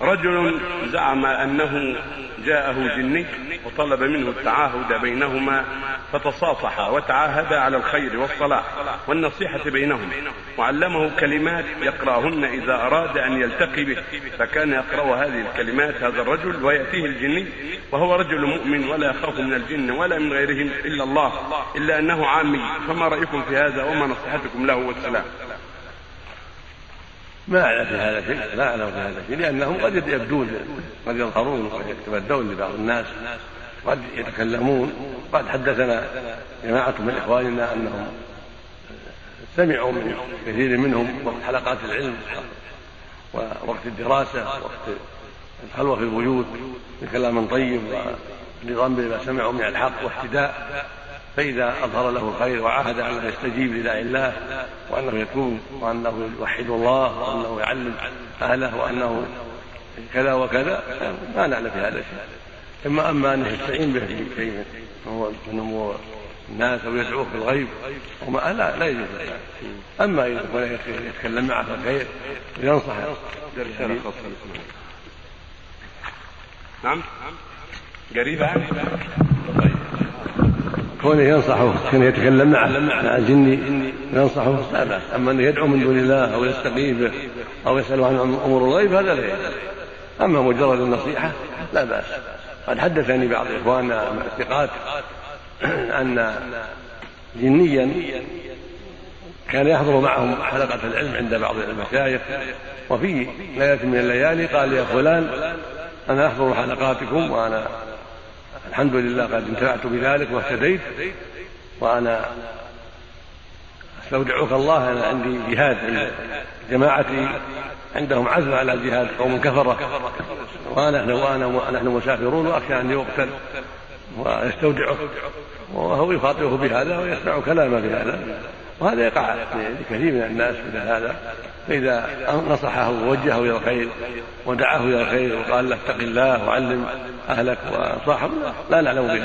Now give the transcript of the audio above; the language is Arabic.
رجل زعم أنه جاءه جني وطلب منه التعاهد بينهما فتصافحا وتعاهدا على الخير والصلاح والنصيحة بينهما. وعلمه كلمات يقرأهن إذا أراد أن يلتقي به. فكان يقرأ هذه الكلمات هذا الرجل ويأتيه الجني وهو رجل مؤمن ولا يخاف من الجن ولا من غيرهم إلا الله إلا أنه عامي. فما رأيكم في هذا وما نصيحتكم له؟ والسلام. ما أعلم في هذا شيء لا أعلم في هذا شيء لأنهم قد يبدون قد يظهرون وقد يتبدون لبعض الناس قد يتكلمون. قد حدثنا جماعة من إخواننا أنهم سمعوا من كثير منهم وقت حلقات العلم ووقت الدراسة وقت الخلوة في البيوت بكلام طيب ونظام بما سمعوا من الحق واهتداء فإذا أظهر له الخير وعاهد أنه يستجيب لداعي الله وأنه يتوب وأنه يوحد الله وأنه يعلم أهله وأنه كذا وكذا ما نعلم في هذا الشيء إما أما أنه يستعين به في شيء من أمور الناس أو يدعوه في الغيب وما لا لا يجوز أما إذا كان يتكلم معه في الخير وينصح نعم. قريبة؟ كونه ينصحه كونه يتكلم معه مع الجني ينصحه. لا بأس. أما أنه يدعو من دون الله أو يستقي به أو يسأل عن أمور الغيب هذا لا أما مجرد النصيحة لا بأس. قد حدثني بعض إخواننا الثقات أن جنيا كان يحضر معهم حلقة العلم عند بعض المشايخ وفي ليلة من الليالي قال يا فلان أنا أحضر حلقاتكم وأنا الحمد لله قد انتفعت بذلك واهتديت وأنا أستودعك الله أنا عندي جهاد جماعتي عندهم عزم على جهاد قوم كفرة. ونحن وأنا نحن مسافرون وأخشى أن يقتل ويستودعك وهو يخاطبه بهذا ويسمع كلامه بهذا. وهذا يقع لكثير من الناس مثل هذا فإذا نصحه ووجهه إلى الخير ودعاه إلى الخير وقال له اتق الله وعلم أهلك وصاحب لا نعلم بهذا.